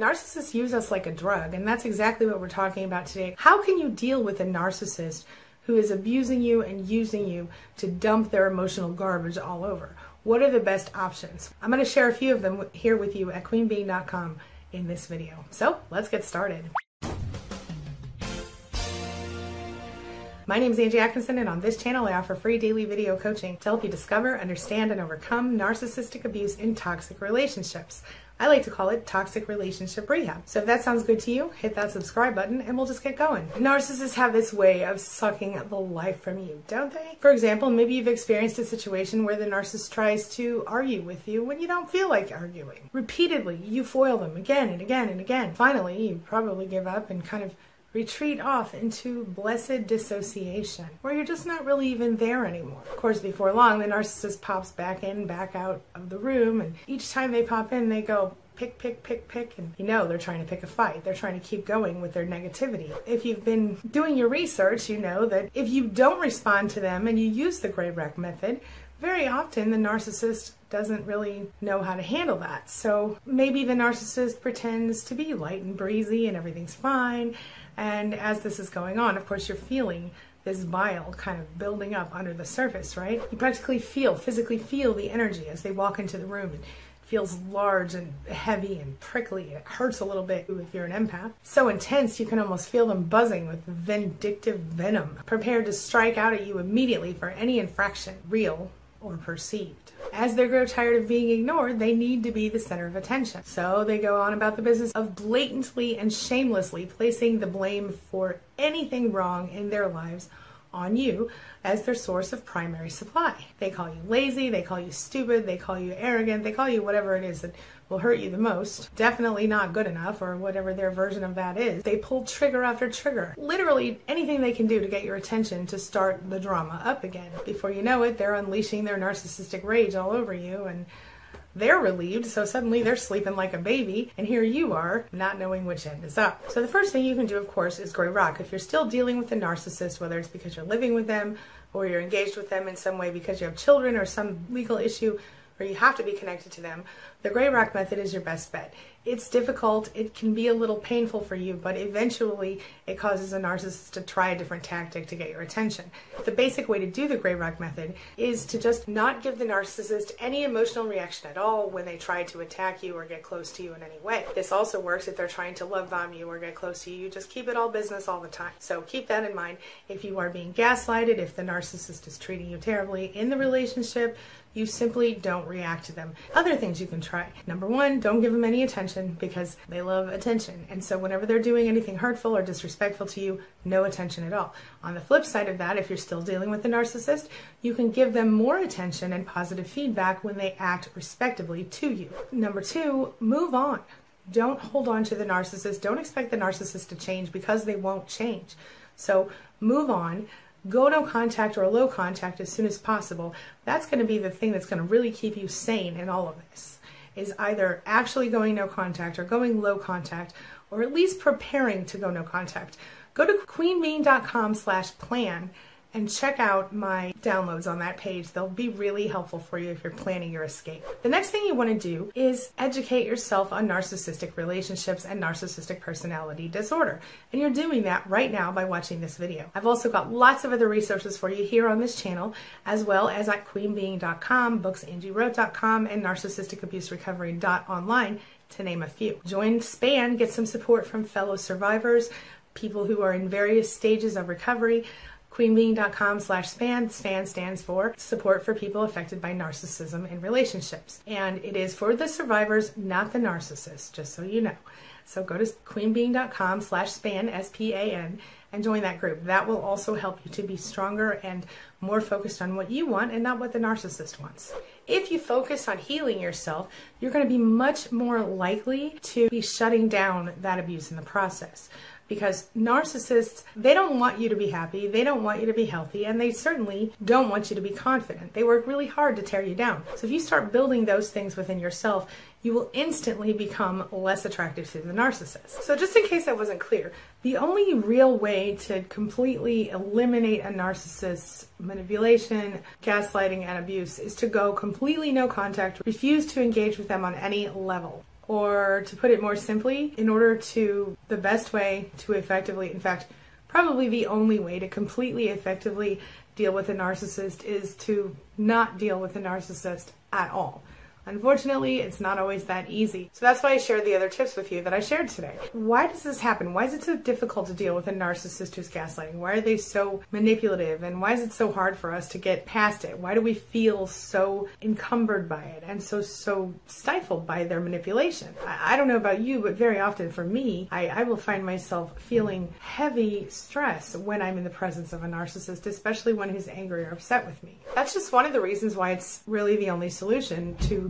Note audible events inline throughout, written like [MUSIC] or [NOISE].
Narcissists use us like a drug, and that's exactly what we're talking about today. How can you deal with a narcissist who is abusing you and using you to dump their emotional garbage all over? What are the best options? I'm going to share a few of them here with you at queenbeeing.com in this video. So let's get started. My name is Angie Atkinson, and on this channel, I offer free daily video coaching to help you discover, understand, and overcome narcissistic abuse in toxic relationships. I like to call it toxic relationship rehab. So if that sounds good to you, hit that subscribe button and we'll just get going. Narcissists have this way of sucking the life from you, don't they? For example, maybe you've experienced a situation where the narcissist tries to argue with you when you don't feel like arguing. Repeatedly, you foil them again and again and again. Finally, you probably give up and kind of retreat off into blessed dissociation, where you're just not really even there anymore. Of course, before long, the narcissist pops back in, back out of the room, and each time they pop in, they go, pick, pick, pick, pick, and you know they're trying to pick a fight. They're trying to keep going with their negativity. If you've been doing your research, you know that if you don't respond to them and you use the Grey Rock method, very often the narcissist doesn't really know how to handle that. So maybe the narcissist pretends to be light and breezy and everything's fine. And as this is going on, of course, you're feeling this bile kind of building up under the surface, right? You practically feel, physically feel the energy as they walk into the room. It feels large and heavy and prickly. It hurts a little bit if you're an empath. So intense, you can almost feel them buzzing with vindictive venom, prepared to strike out at you immediately for any infraction, real or perceived. As they grow tired of being ignored, they need to be the center of attention. So they go on about the business of blatantly and shamelessly placing the blame for anything wrong in their lives on you as their source of primary supply. They call you lazy, they call you stupid, they call you arrogant, they call you whatever it is that will hurt you the most. Definitely not good enough, or whatever their version of that is. They pull trigger after trigger. Literally anything they can do to get your attention to start the drama up again. Before you know it, they're unleashing their narcissistic rage all over you and they're relieved, so suddenly they're sleeping like a baby, and here you are, not knowing which end is up. So the first thing you can do, of course, is Grey Rock. If you're still dealing with a narcissist, whether it's because you're living with them or you're engaged with them in some way because you have children or some legal issue, or you have to be connected to them, the Grey Rock method is your best bet. It's difficult, it can be a little painful for you, but eventually it causes a narcissist to try a different tactic to get your attention. The basic way to do the Grey Rock method is to just not give the narcissist any emotional reaction at all when they try to attack you or get close to you in any way. This also works if they're trying to love bomb you or get close to you. You just keep it all business all the time. So keep that in mind. If you are being gaslighted, if the narcissist is treating you terribly in the relationship, you simply don't react to them. Other things you can try. Number one, don't give them any attention because they love attention. And so whenever they're doing anything hurtful or disrespectful to you, no attention at all. On the flip side of that, if you're still dealing with a narcissist, you can give them more attention and positive feedback when they act respectably to you. Number two, move on. Don't hold on to the narcissist. Don't expect the narcissist to change because they won't change. So move on go no contact or low contact as soon as possible. That's going to be the thing that's going to really keep you sane in all of this. Is either actually going no contact or going low contact or at least preparing to go no contact. Go to queenbeeing.com slash plan and check out my downloads on that page. They'll be really helpful for you if you're planning your escape. The next thing you want to do is educate yourself on narcissistic relationships and narcissistic personality disorder. And you're doing that right now by watching this video. I've also got lots of other resources for you here on this channel, as well as at queenbeeing.com, booksangieWrote.com, and narcissisticabuserecovery.online to name a few. Join SPAN, get some support from fellow survivors, people who are in various stages of recovery queenbeeing.com slash SPAN. SPAN stands for Support for People Affected by Narcissism in Relationships. And it is for the survivors, not the narcissists, just so you know. So go to queenbeeing.com slash span s-p-a-n and join that group. That will also help you to be stronger and more focused on what you want and not what the narcissist wants. If you focus on healing yourself, you're going to be much more likely to be shutting down that abuse in the process because narcissists, they don't want you to be happy, they don't want you to be healthy, and they certainly don't want you to be confident. They work really hard to tear you down. So if you start building those things within yourself, you will instantly become less attractive to the narcissist. So just in case that wasn't clear, the only real way to completely eliminate a narcissist's manipulation, gaslighting, and abuse is to go completely no contact, refuse to engage with them on any level or to put it more simply, in order to the best way to effectively, in fact, probably the only way to completely effectively deal with a narcissist is to not deal with a narcissist at all. Unfortunately, it's not always that easy. So that's why I shared the other tips with you that I shared today. Why does this happen? Why is it so difficult to deal with a narcissist who's gaslighting? Why are they so manipulative? And why is it so hard for us to get past it? Why do we feel so encumbered by it and so, so stifled by their manipulation? I, I don't know about you, but very often for me, I, I will find myself feeling heavy stress when I'm in the presence of a narcissist, especially when he's angry or upset with me. That's just one of the reasons why it's really the only solution to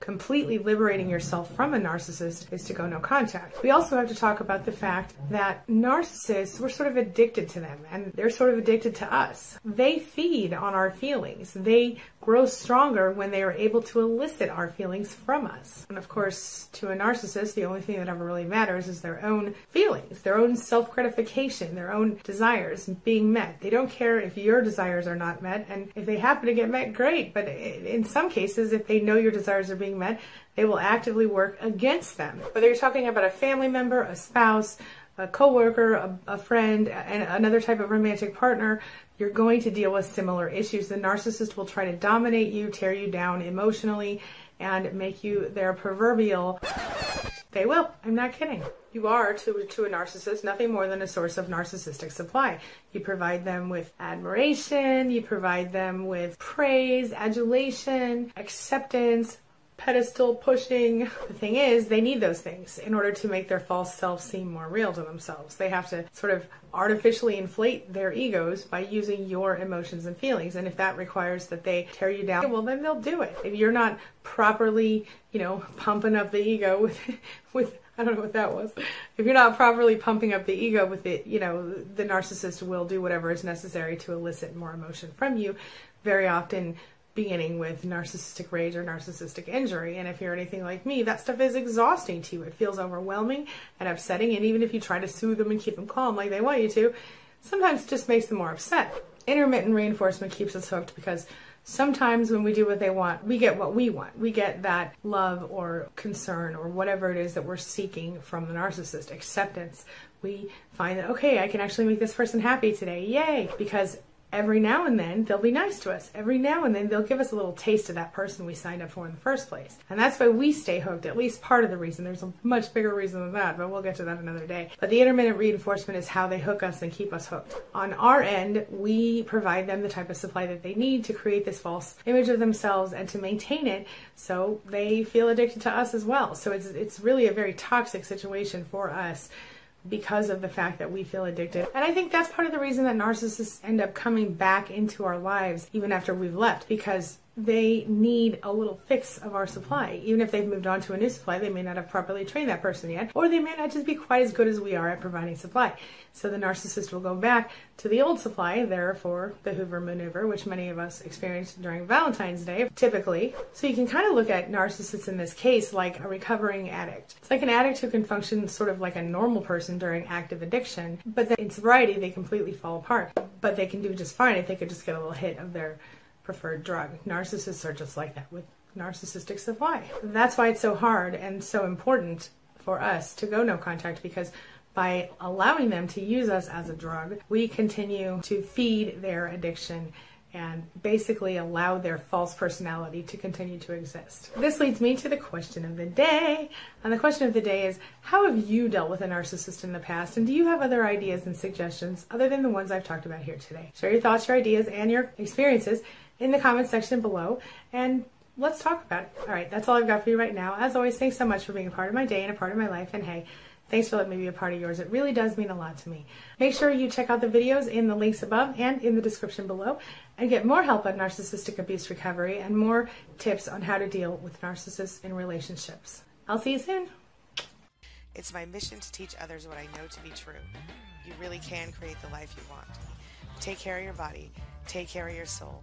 completely liberating yourself from a narcissist is to go no contact. We also have to talk about the fact that narcissists, we're sort of addicted to them and they're sort of addicted to us. They feed on our feelings. They grow stronger when they are able to elicit our feelings from us. And of course, to a narcissist, the only thing that ever really matters is their own feelings, their own self gratification, their own desires being met. They don't care if your desires are not met, and if they happen to get met, great. But in some cases, if they know your desires are being met, they will actively work against them. Whether you're talking about a family member, a spouse, a coworker, a, a friend, and another type of romantic partner, you're going to deal with similar issues. The narcissist will try to dominate you, tear you down emotionally, and make you their proverbial. They will. I'm not kidding. You are to, to a narcissist nothing more than a source of narcissistic supply. You provide them with admiration, you provide them with praise, adulation, acceptance, pedestal pushing. The thing is, they need those things in order to make their false self seem more real to themselves. They have to sort of artificially inflate their egos by using your emotions and feelings. And if that requires that they tear you down, well, then they'll do it. If you're not properly, you know, pumping up the ego with, [LAUGHS] with, I don't know what that was. If you're not properly pumping up the ego with it, you know, the narcissist will do whatever is necessary to elicit more emotion from you. Very often, beginning with narcissistic rage or narcissistic injury. And if you're anything like me, that stuff is exhausting to you. It feels overwhelming and upsetting. And even if you try to soothe them and keep them calm like they want you to, sometimes it just makes them more upset. Intermittent reinforcement keeps us hooked because sometimes when we do what they want, we get what we want. We get that love or concern or whatever it is that we're seeking from the narcissist, acceptance. We find that, okay, I can actually make this person happy today. Yay! Because every now and then they'll be nice to us. Every now and then they'll give us a little taste of that person we signed up for in the first place. And that's why we stay hooked, at least part of the reason. There's a much bigger reason than that, but we'll get to that another day. But the intermittent reinforcement is how they hook us and keep us hooked. On our end, we provide them the type of supply that they need to create this false image of themselves and to maintain it so they feel addicted to us as well. So it's it's really a very toxic situation for us because of the fact that we feel addicted. And I think that's part of the reason that narcissists end up coming back into our lives even after we've left because they need a little fix of our supply. Even if they've moved on to a new supply, they may not have properly trained that person yet, or they may not just be quite as good as we are at providing supply. So the narcissist will go back to the old supply, therefore the Hoover maneuver, which many of us experienced during Valentine's Day, typically. So you can kind of look at narcissists in this case like a recovering addict. It's like an addict who can function sort of like a normal person during active addiction, but then in sobriety they completely fall apart. But they can do just fine if they could just get a little hit of their preferred drug. Narcissists are just like that with narcissistic supply. That's why it's so hard and so important for us to go no contact because by allowing them to use us as a drug, we continue to feed their addiction and basically allow their false personality to continue to exist. This leads me to the question of the day. And the question of the day is How have you dealt with a narcissist in the past? And do you have other ideas and suggestions other than the ones I've talked about here today? Share your thoughts, your ideas, and your experiences in the comments section below and let's talk about it. All right, that's all I've got for you right now. As always, thanks so much for being a part of my day and a part of my life. And hey, thanks for letting me be a part of yours. It really does mean a lot to me. Make sure you check out the videos in the links above and in the description below and get more help on narcissistic abuse recovery and more tips on how to deal with narcissists in relationships. I'll see you soon. It's my mission to teach others what I know to be true. You really can create the life you want. Take care of your body, take care of your soul